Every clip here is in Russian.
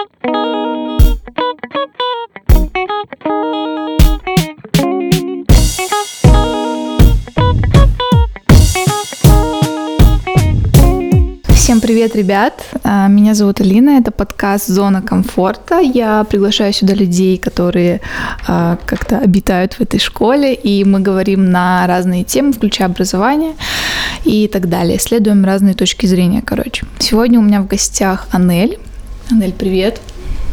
Всем привет, ребят! А, меня зовут Алина, это подкаст «Зона комфорта». Я приглашаю сюда людей, которые а, как-то обитают в этой школе, и мы говорим на разные темы, включая образование и так далее. Исследуем разные точки зрения, короче. Сегодня у меня в гостях Анель. Анель, привет!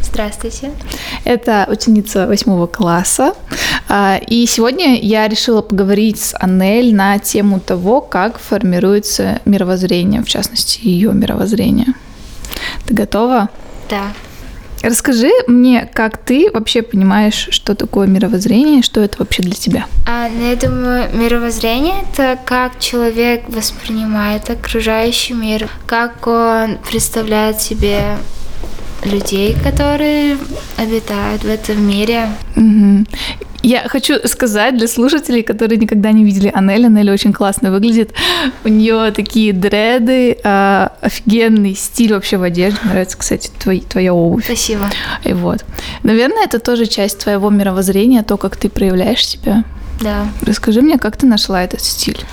Здравствуйте. Это ученица восьмого класса. А, и сегодня я решила поговорить с Анель на тему того, как формируется мировоззрение, в частности, ее мировоззрение. Ты готова? Да. Расскажи мне, как ты вообще понимаешь, что такое мировоззрение, что это вообще для тебя? А, ну, я думаю, мировоззрение — это как человек воспринимает окружающий мир, как он представляет себе людей, которые обитают в этом мире. Угу. Я хочу сказать для слушателей, которые никогда не видели Анель, Анель очень классно выглядит. У нее такие дреды, э, офигенный стиль вообще в одежде. Нравится, кстати, твой, твоя обувь. Спасибо. И вот. Наверное, это тоже часть твоего мировоззрения, то, как ты проявляешь себя. Да. Расскажи мне, как ты нашла этот стиль?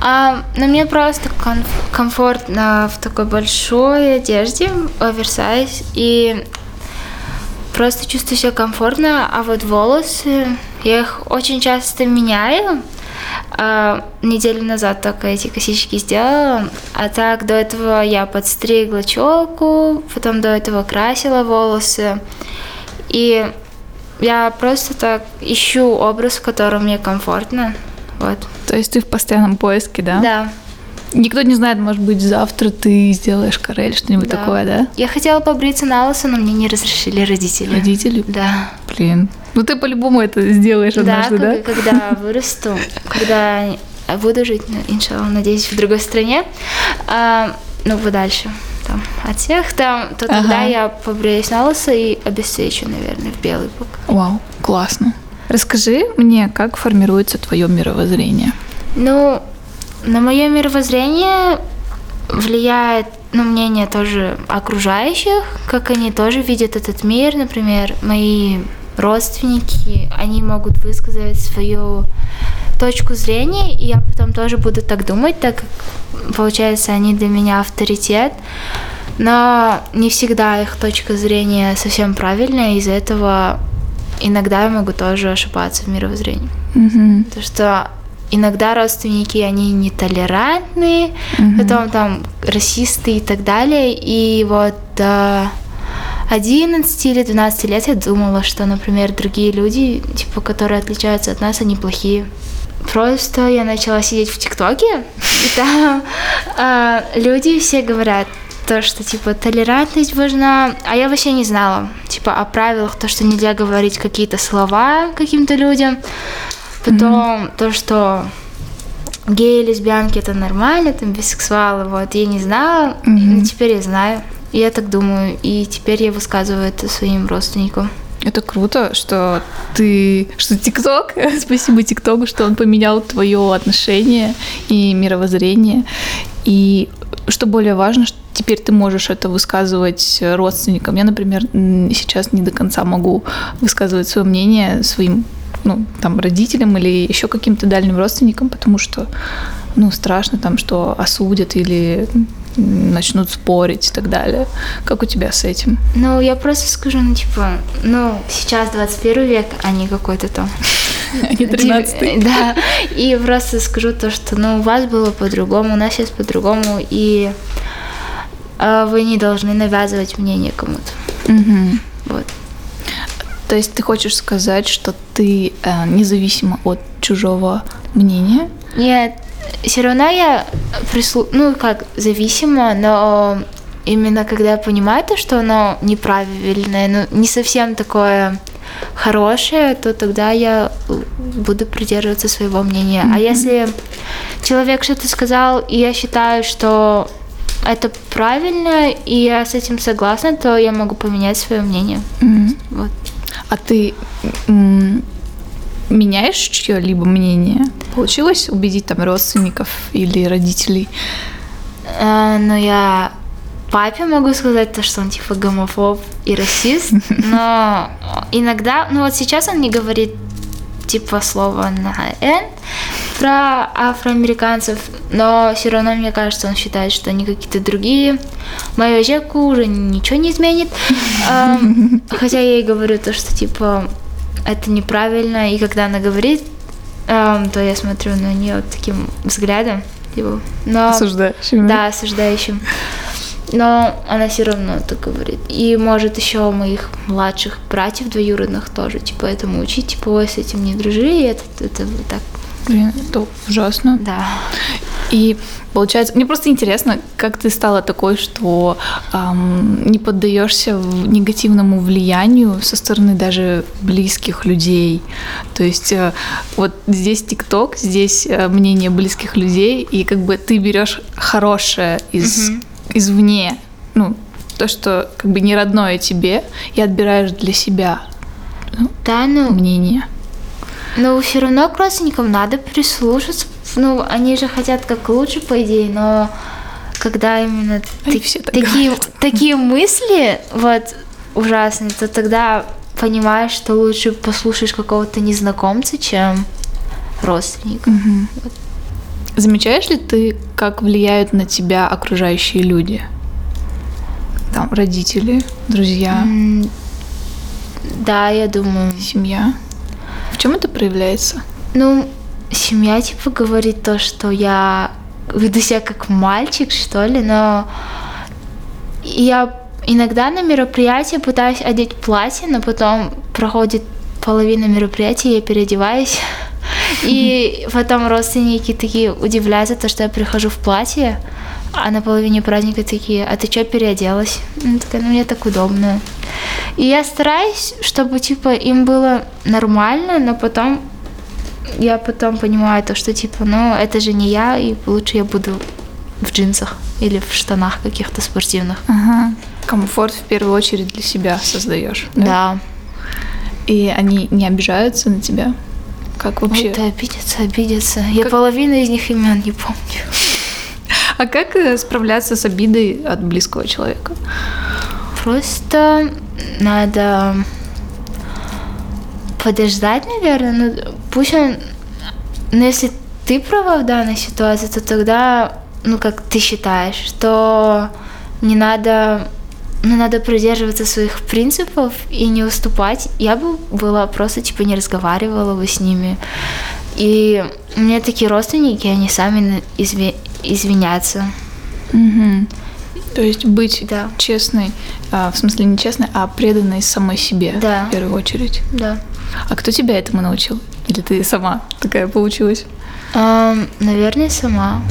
А, ну, мне просто комф- комфортно в такой большой одежде, оверсайз, и просто чувствую себя комфортно, а вот волосы, я их очень часто меняю. А, неделю назад только эти косички сделала, а так до этого я подстригла челку, потом до этого красила волосы, и я просто так ищу образ, в котором мне комфортно. Вот. То есть ты в постоянном поиске, да? Да. Никто не знает, может быть, завтра ты сделаешь карель, что-нибудь да. такое, да? Я хотела побриться на лысо, но мне не разрешили родители. Родители? Да. Блин. Ну ты по-любому это сделаешь однажды, да? Да, когда вырасту, когда буду жить, ну, иншалла, надеюсь, в другой стране, а, ну, подальше там, от всех там, то ага. тогда я побреюсь на лысо и обесцвечу, наверное, в белый бок. Вау, классно. Расскажи мне, как формируется твое мировоззрение? Ну, на мое мировоззрение влияет ну, мнение тоже окружающих, как они тоже видят этот мир. Например, мои родственники, они могут высказать свою точку зрения, и я потом тоже буду так думать, так как, получается, они для меня авторитет. Но не всегда их точка зрения совсем правильная, из-за этого иногда я могу тоже ошибаться в мировоззрении. Mm-hmm. То, что иногда родственники, они нетолерантные, mm-hmm. потом там расисты и так далее. И вот до 11 или 12 лет я думала, что, например, другие люди, типа, которые отличаются от нас, они плохие. Просто я начала сидеть в ТикТоке, и там э, люди все говорят, то, что, типа, толерантность важна, а я вообще не знала, типа, о правилах, то, что нельзя говорить какие-то слова каким-то людям, потом mm-hmm. то, что геи, лесбиянки это нормально, там, бисексуалы, вот, я не знала, mm-hmm. но теперь я знаю, я так думаю, и теперь я высказываю это своим родственникам. Это круто, что ты, что ТикТок, спасибо ТикТоку, что он поменял твое отношение и мировоззрение. И что более важно, что теперь ты можешь это высказывать родственникам. Я, например, сейчас не до конца могу высказывать свое мнение своим ну, там, родителям или еще каким-то дальним родственникам, потому что, ну, страшно там, что осудят или начнут спорить и так далее. Как у тебя с этим? Ну, я просто скажу, ну, типа, ну, сейчас 21 век, а не какой-то там... Не 13 Да, и просто скажу то, что, ну, у вас было по-другому, у нас сейчас по-другому, и а вы не должны навязывать мнение кому-то. Угу. Вот. То есть ты хочешь сказать, что ты э, независимо от чужого мнения? Нет, все равно я прислу... ну как зависима, но именно когда я понимаю то, что оно неправильное, ну не совсем такое хорошее, то тогда я буду придерживаться своего мнения. Mm-hmm. А если человек что-то сказал, и я считаю, что это правильно, и я с этим согласна, то я могу поменять свое мнение. Mm-hmm. Вот. А ты м- меняешь чье-либо мнение? Получилось убедить там родственников или родителей? А, ну, я папе могу сказать то, что он типа гомофоб и расист, но иногда, ну вот сейчас он не говорит типа слова на «н» про афроамериканцев, но все равно, мне кажется, он считает, что они какие-то другие. Мою Жеку уже ничего не изменит. Хотя я ей говорю то, что типа это неправильно, и когда она говорит, то я смотрю на нее таким взглядом, типа, но... Осуждающим. Да, осуждающим но она все равно так говорит. И может еще моих младших братьев двоюродных тоже, типа, этому учить, типа, ой, с этим не дружи, и это, это так. Блин, это ужасно. Да. И получается, мне просто интересно, как ты стала такой, что эм, не поддаешься негативному влиянию со стороны даже близких людей. То есть э, вот здесь ТикТок, здесь э, мнение близких людей, и как бы ты берешь хорошее из угу извне, ну, то, что как бы не родное тебе, и отбираешь для себя ну, да, ну, мнение. Но все равно к родственникам надо прислушаться. Ну, они же хотят как лучше, по идее, но когда именно ты, все такие, такие мысли вот ужасные, то тогда понимаешь, что лучше послушаешь какого-то незнакомца, чем родственника. Угу. Вот. Замечаешь ли ты, как влияют на тебя окружающие люди? Там родители, друзья. Да, я думаю. Семья. В чем это проявляется? Ну, семья типа говорит то, что я веду себя как мальчик, что ли, но я иногда на мероприятии пытаюсь одеть платье, но потом проходит половина мероприятия, я переодеваюсь и потом родственники такие удивляются, то, что я прихожу в платье, а на половине праздника такие, а ты что переоделась? Ну, такая, ну, мне так удобно. И я стараюсь, чтобы, типа, им было нормально, но потом я потом понимаю то, что, типа, ну, это же не я, и лучше я буду в джинсах или в штанах каких-то спортивных. Ага. Комфорт в первую очередь для себя создаешь. Да. да. И они не обижаются на тебя? Как вообще? Это обидятся, обидятся. Как... Я половину из них имен не помню. А как э, справляться с обидой от близкого человека? Просто надо подождать, наверное. Ну, пусть он... Но ну, если ты права в данной ситуации, то тогда, ну, как ты считаешь, что не надо но надо придерживаться своих принципов и не уступать. Я бы была просто, типа, не разговаривала бы с ними. И у меня такие родственники, они сами изви... извинятся. Угу. То есть быть да. честной, а, в смысле не честной, а преданной самой себе да. в первую очередь. Да. А кто тебя этому научил? Или ты сама такая получилась? Um, наверное, сама.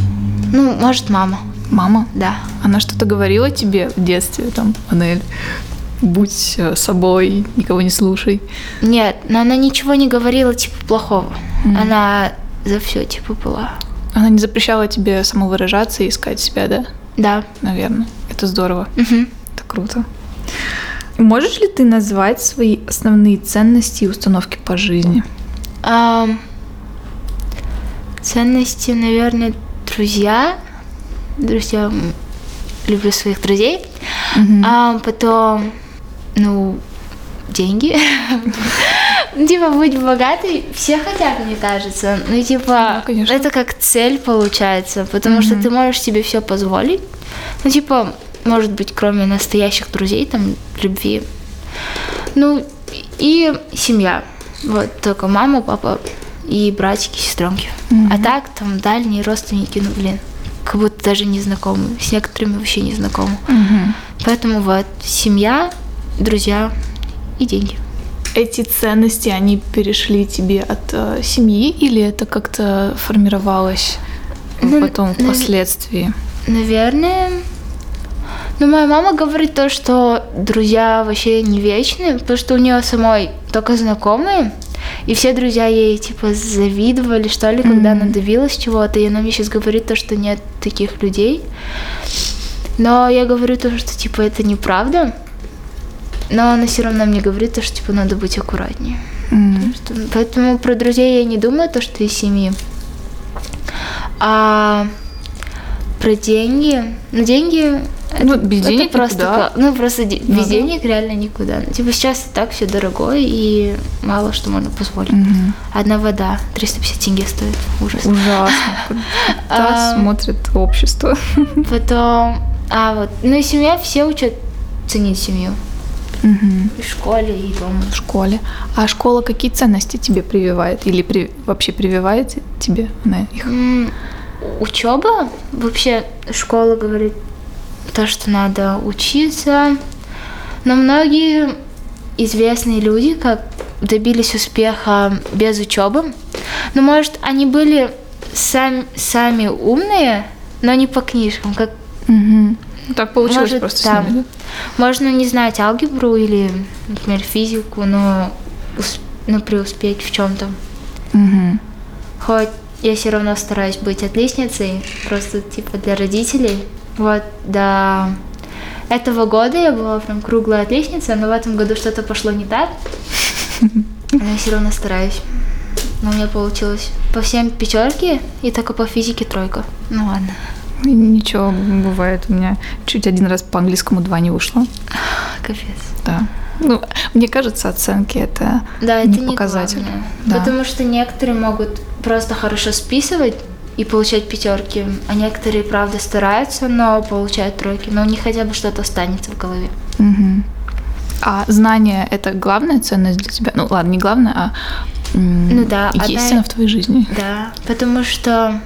Ну, может, мама. Мама? Да. Она что-то говорила тебе в детстве, там, Анель? Будь э, собой, никого не слушай. Нет, но она ничего не говорила, типа, плохого. Mm. Она за все, типа, была. Она не запрещала тебе самовыражаться и искать себя, да? Да. Наверное. Это здорово. Угу. Это круто. Можешь ли ты назвать свои основные ценности и установки по жизни? Um, ценности, наверное, друзья, друзья, люблю своих друзей. Mm-hmm. А потом, ну, деньги. Типа быть богатой все хотят, мне кажется. Ну, типа, это как цель получается, потому что ты можешь себе все позволить. Ну, типа, может быть, кроме настоящих друзей, там, любви. Ну, и семья. Вот, только мама, папа и братики, сестренки. А так, там, дальние родственники, ну, блин, как будто даже не знакомы, с некоторыми вообще не знакомы. Угу. Поэтому вот семья, друзья и деньги. Эти ценности, они перешли тебе от э, семьи или это как-то формировалось ну, потом, нав- впоследствии? Наверное. Ну, моя мама говорит то, что друзья вообще не вечны, потому что у нее самой только знакомые. И все друзья ей, типа, завидовали, что ли, когда mm-hmm. она добилась чего-то. И она мне сейчас говорит то, что нет таких людей. Но я говорю то, что, типа, это неправда. Но она все равно мне говорит то, что, типа, надо быть аккуратнее. Mm-hmm. Что, поэтому про друзей я не думаю, то, что из семьи. А Про деньги. Ну, деньги... Ну, без это денег просто, никуда. Ну, просто Ну без да. денег реально никуда. Ну, Типа сейчас так все дорогое, и мало что можно позволить. Мгм. Одна вода 350 тенге стоит. Ужас. Ужасно. Куда А, смотрит общество? Потом... А, вот. Ну и семья, все учат ценить семью. Мгм. И в школе, и дома. В школе. А школа какие ценности тебе прививает? Или при- вообще прививает тебе на их? Учеба, вообще школа говорит то, что надо учиться, но многие известные люди как добились успеха без учебы. Ну, может, они были сами, сами умные, но не по книжкам. Как Мгм. Ну, Так получилось Может, просто да. с ними, можно не знать алгебру или, например, физику, но, но преуспеть в чем-то. Мгм. Хоть я все равно стараюсь быть отличницей, просто типа для родителей. Вот до этого года я была прям круглая отличница, но в этом году что-то пошло не так. Но я все равно стараюсь. Но у меня получилось по всем пятерки и только по физике тройка. Ну ладно. Ничего, бывает. У меня чуть один раз по английскому два не вышло. Капец. Да. Ну, мне кажется, оценки это Да, это не не показатель. главное. Да. Потому что некоторые могут просто хорошо списывать и получать пятерки, а некоторые, правда, стараются, но получают тройки. Но у них хотя бы что-то останется в голове. Мгм. А знание это главная ценность для тебя? Ну ладно, не главное, а Ну да, есть одна- в твоей жизни? Да, потому что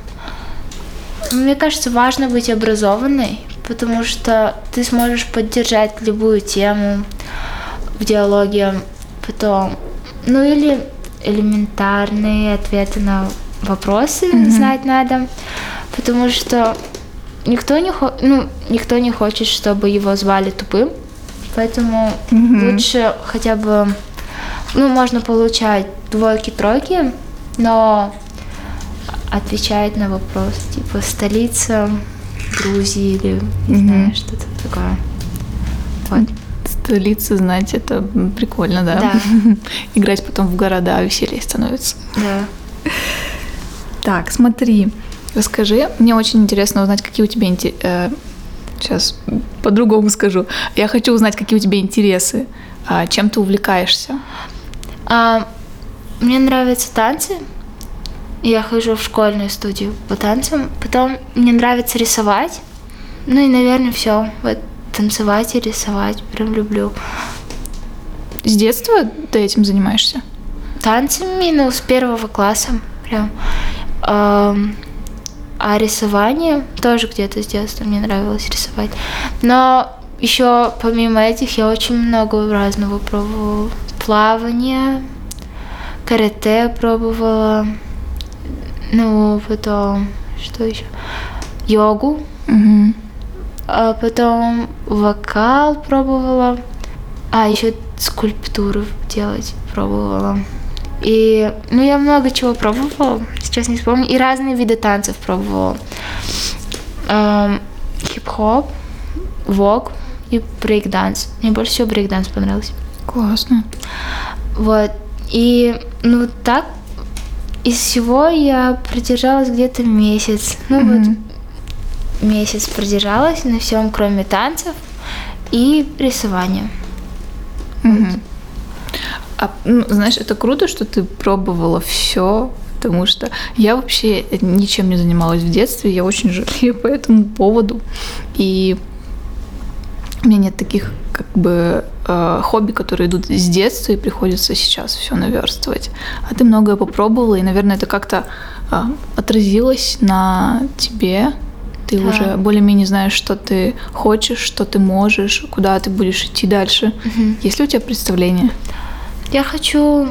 мне кажется, важно быть образованной, потому что ты сможешь поддержать любую тему в диалоге, потом, ну или элементарные ответы на вопросы знать надо, потому что никто не, хо- ну, никто не хочет, чтобы его звали тупым, поэтому Мгм. лучше хотя бы, ну, можно получать двойки, тройки, но отвечает на вопрос, типа столица Грузии или не Мгм. знаю, что-то такое. Вот. Столицы знать это прикольно, да? Да. Играть потом в города веселее становится. Да. Так, смотри, расскажи. Мне очень интересно узнать, какие у тебя сейчас по-другому скажу. Я хочу узнать, какие у тебя интересы, а, чем ты увлекаешься. А, мне нравятся танцы. Я хожу в школьную студию по танцам. Потом мне нравится рисовать. Ну и, наверное, все. Вот танцевать и рисовать. Прям люблю. С детства ты этим занимаешься? танцами, ну, с первого класса прям. А рисование тоже где-то с детства мне нравилось рисовать. Но еще помимо этих я очень много разного пробовала. Плавание, карате пробовала. Ну, потом, что еще? Йогу. Мгм. А потом вокал пробовала. А, еще скульптуру делать пробовала. И, ну, я много чего пробовала, сейчас не вспомню. И разные виды танцев пробовала. Эм, Хип-хоп, вог и брейк-данс. Мне больше всего брейк-данс понравился. Классно. Вот. И, ну, так, из всего я продержалась где-то месяц. Ну, вот Мгм. месяц продержалась на всем, кроме танцев и рисования. Мгм. А, ну, знаешь, это круто, что ты пробовала все, потому что я вообще ничем не занималась в детстве, я очень жалею по этому поводу. И у меня нет таких как бы э, хобби, которые идут с детства и приходится сейчас все наверстывать. А ты многое попробовала, и, наверное, это как-то э, отразилось на тебе. Ты Да. уже более-менее знаешь, что ты хочешь, что ты можешь, куда ты будешь идти дальше. Есть ли у тебя представление? Я хочу...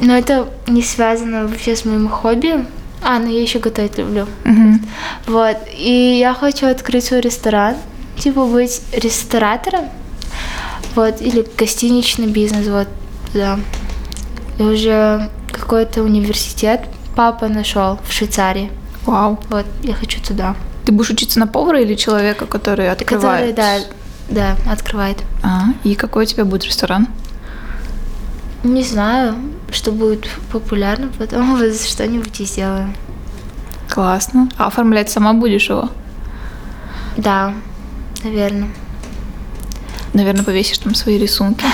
Но это не связано вообще с моим хобби. А, ну я еще готовить люблю. Мгм. Вот. И я хочу открыть свой ресторан. Типа быть ресторатором. Вот. Или гостиничный бизнес. Вот. Да. И уже какой-то университет папа нашел в Швейцарии. Вау. Вот. Я хочу туда. Ты будешь учиться на повара или человека, который Который, открывает? да, да, открывает. А, и какой у тебя будет ресторан? Не знаю, что будет популярно, потом вот что-нибудь и сделаю. Классно. А оформлять сама будешь его? Да, наверное. Наверное, повесишь там свои рисунки.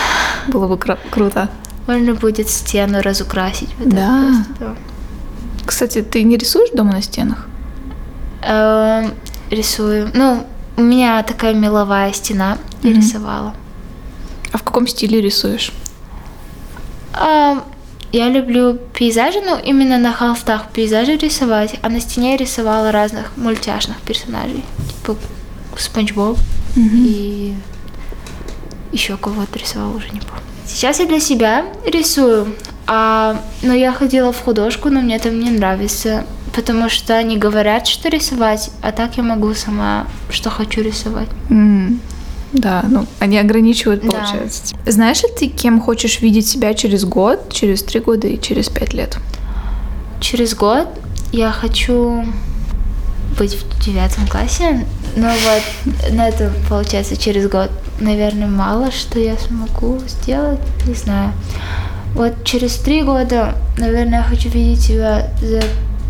Было бы кру- круто. Можно будет стену разукрасить. вот Да. просто, да. Кстати, ты не рисуешь дома на стенах? Эм, рисую. Ну, у меня такая меловая стена. Я рисовала. А в каком стиле рисуешь? Ам, я люблю пейзажи, ну, именно на холстах пейзажи рисовать, а на стене я рисовала разных мультяшных персонажей. Типа Спанч Боб и еще кого-то рисовала, уже не помню. Сейчас я для себя рисую, а, но я ходила в художку, но мне там не нравится, потому что они говорят, что рисовать, а так я могу сама, что хочу рисовать. М, Да, ну, они ограничивают, Да. получается. Знаешь ли ты, кем хочешь видеть себя через год, через три года и через пять лет? Через год я хочу быть в девятом классе, но вот на это получается через год, наверное, мало что я смогу сделать, не знаю. Вот через три года, наверное, я хочу видеть себя за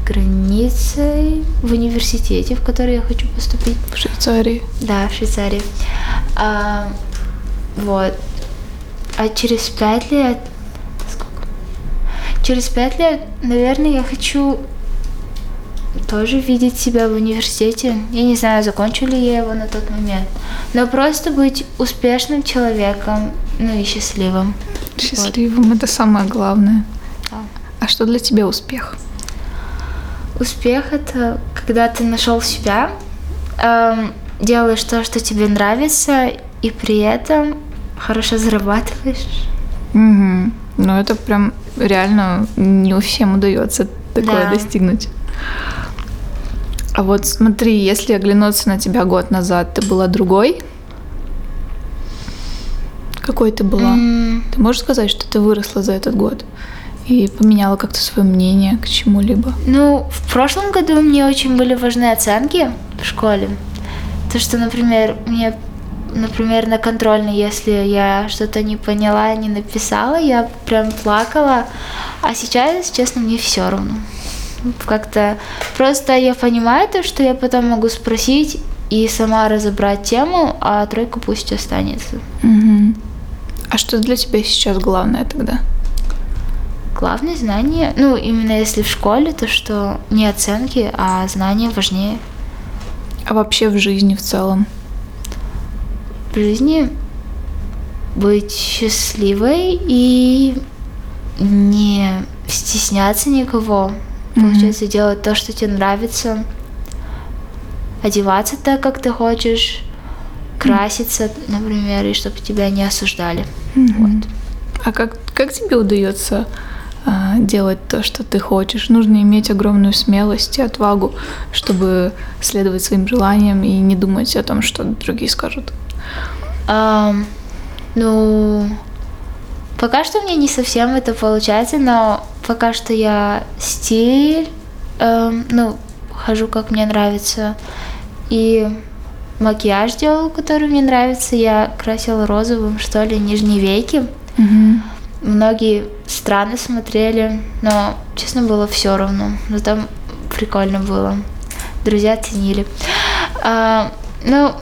границей в университете, в который я хочу поступить. В Швейцарии. Да, в Швейцарии. А, вот. А через пять лет... Сколько? Через пять лет, наверное, я хочу тоже видеть себя в университете. Я не знаю, закончу ли я его на тот момент. Но просто быть успешным человеком, ну и счастливым. Счастливым, это самое главное. Да. А что для тебя успех? Успех это когда ты нашел себя, эм, делаешь то, что тебе нравится, и при этом хорошо зарабатываешь. Мгм. Ну, это прям реально не у всем удается такое Да. достигнуть. А вот смотри, если оглянуться на тебя год назад, ты была другой? Какой ты была? М, Ты можешь сказать, что ты выросла за этот год и поменяла как-то свое мнение к чему-либо? Ну, в прошлом году мне очень были важны оценки в школе. То, что, например, мне, например, на контрольной, если я что-то не поняла, не написала, я прям плакала. А сейчас, честно, мне все равно. Как-то просто я понимаю то, что я потом могу спросить и сама разобрать тему, а тройка пусть останется. Мгм. А что для тебя сейчас главное тогда? Главное знание, ну, именно если в школе, то что не оценки, а знания важнее. А вообще в жизни в целом? в жизни быть счастливой и не стесняться никого. Получается, делать то, что тебе нравится, одеваться так, как ты хочешь, краситься, например, и чтобы тебя не осуждали. Мгм. А как, как тебе удается а, делать то, что ты хочешь? Нужно иметь огромную смелость и отвагу, чтобы следовать своим желаниям и не думать о том, что другие скажут. Ам, ну, пока что мне не совсем это получается, но пока что я стиль, эм, ну, хожу как мне нравится, и макияж делаю, который мне нравится. Я красила розовым, что ли, нижние веки. Многие страны смотрели, но, честно, было все равно. Но там прикольно было. Друзья ценили. А, ну,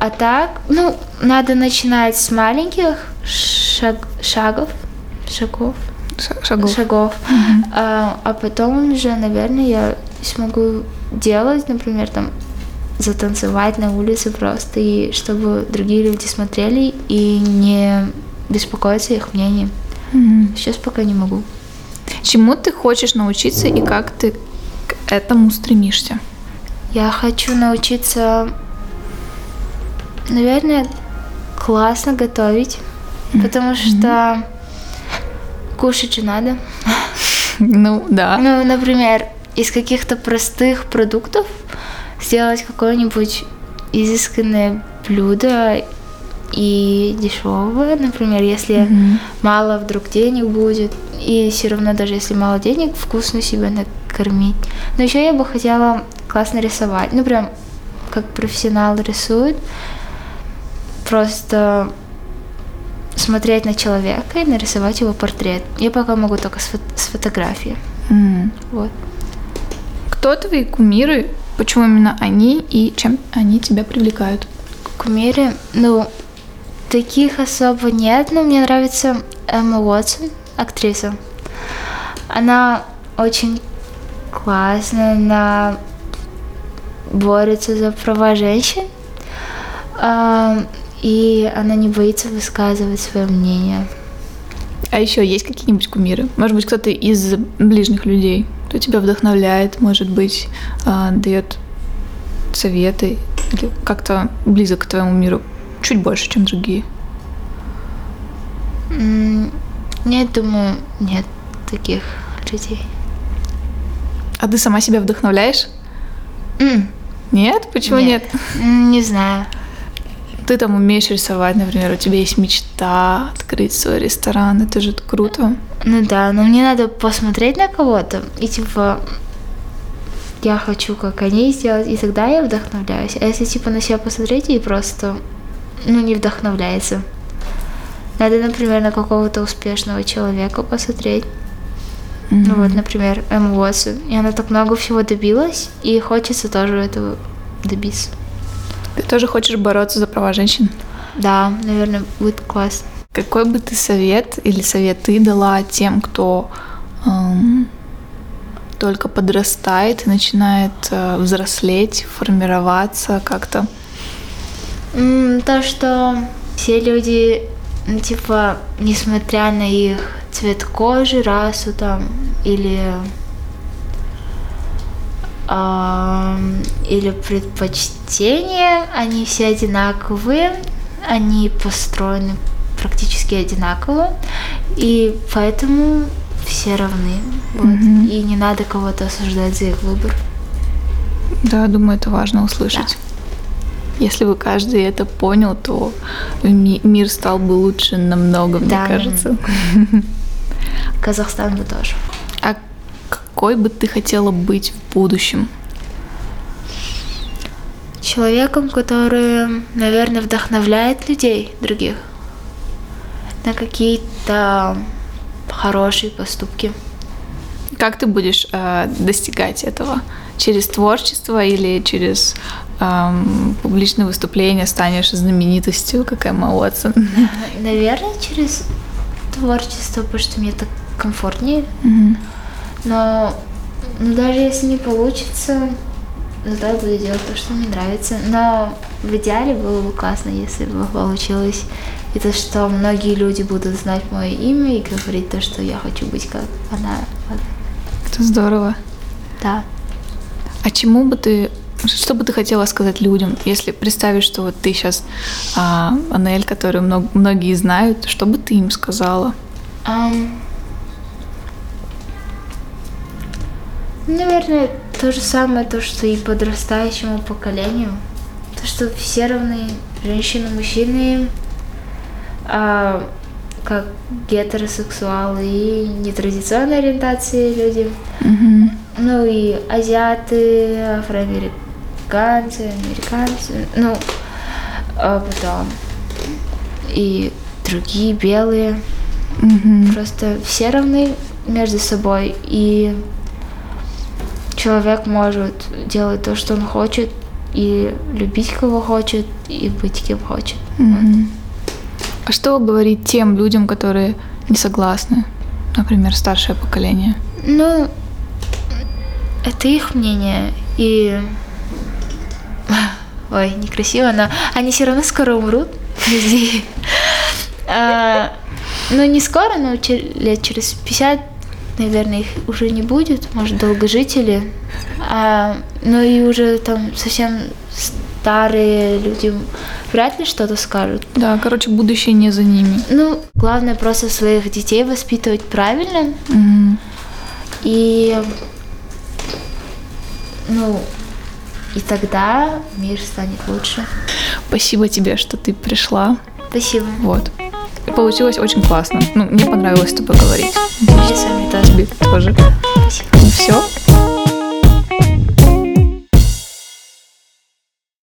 а так, ну, надо начинать с маленьких шаг, шагов, шагов, Ша- Шагов. шагов, а, а потом уже, наверное, я смогу делать, например, там затанцевать на улице просто, и чтобы другие люди смотрели и не беспокоиться их мнением. Мгм. Сейчас пока не могу. Чему ты хочешь научиться и как ты к этому стремишься? Я хочу научиться, наверное, классно готовить, потому что кушать же надо. Ну, да. Ну, например, из каких-то простых продуктов сделать какое-нибудь изысканное блюдо и дешевое, например, если Мгм. мало вдруг денег будет, и все равно даже если мало денег, вкусно себя накормить. Но еще я бы хотела классно рисовать, ну прям как профессионал рисует, просто смотреть на человека и нарисовать его портрет. Я пока могу только с, фо- с фотографии. М. Вот. Кто твои кумиры Почему именно они и чем они тебя привлекают? Кумиры, ну, таких особо нет, но мне нравится Эмма Уотсон, актриса. Она очень классная, она борется за права женщин, и она не боится высказывать свое мнение. А еще есть какие-нибудь кумиры? Может быть, кто-то из ближних людей, кто тебя вдохновляет, может быть, а, дает советы или как-то близок к твоему миру чуть больше, чем другие? Нет, думаю, нет таких людей. А ты сама себя вдохновляешь? Mm. Нет? Почему нет? нет? Не знаю. Ты там умеешь рисовать, например, у тебя есть мечта открыть свой ресторан, это же круто. Ну да, но мне надо посмотреть на кого-то и типа я хочу как они сделать, и тогда я вдохновляюсь. А если типа на себя посмотреть и просто ну не вдохновляется. Надо, например, на какого-то успешного человека посмотреть. Mm-hmm. Ну вот, например, Эмма Уотсон. И она так много всего добилась, и хочется тоже этого добиться. Ты тоже хочешь бороться за права женщин? Да, наверное, будет классно. Какой бы ты совет или совет ты дала тем, кто эм, только подрастает и начинает э, взрослеть, формироваться как-то? То, что все люди, ну, типа, несмотря на их цвет кожи, расу там, или или предпочтения, они все одинаковые, они построены практически одинаково, и поэтому все равны. Вот. Mm-hmm. И не надо кого-то осуждать за их выбор. Да, думаю, это важно услышать. Да. Если бы каждый это понял, то мир стал бы лучше намного, мне да, кажется. Казахстан бы тоже. Какой бы ты хотела быть в будущем? Человеком, который, наверное, вдохновляет людей других на какие-то хорошие поступки. Как ты будешь э, достигать этого? Через творчество или через э, публичное выступление станешь знаменитостью, как Эмма Уотсон? Наверное, через творчество, потому что мне так комфортнее. Mm-hmm. Но ну, даже если не получится, зато я буду делать то, что мне нравится. Но в идеале было бы классно, если бы получилось. И то, что многие люди будут знать мое имя и говорить то, что я хочу быть как она. Это здорово. Да. А чему бы ты, что бы ты хотела сказать людям, если представишь, что вот ты сейчас а, Анель, которую много, многие знают, что бы ты им сказала? Um, Наверное, то же самое, то, что и подрастающему поколению. То, что все равны женщины, мужчины, а, как гетеросексуалы и нетрадиционной ориентации люди. Mm-hmm. Ну и азиаты, афроамериканцы, американцы, ну, а потом и другие белые. Mm-hmm. Просто все равны между собой. И человек может делать то, что он хочет, и любить кого хочет, и быть кем хочет. Mm-hmm. А что говорить тем людям, которые не согласны? Например, старшее поколение. Ну, это их мнение. И... Ой, некрасиво, но они все равно скоро умрут. а, ну, не скоро, но лет через 50 наверное, их уже не будет, может, долгожители. А, но и уже там совсем старые люди вряд ли что-то скажут. Да, короче, будущее не за ними. Ну, главное просто своих детей воспитывать правильно. Угу. И, ну, и тогда мир станет лучше. Спасибо тебе, что ты пришла. Спасибо. Вот. Получилось очень классно. Ну, мне понравилось с тобой говорить. Мне с вами тоже. Тебе тоже. Спасибо. Ну все.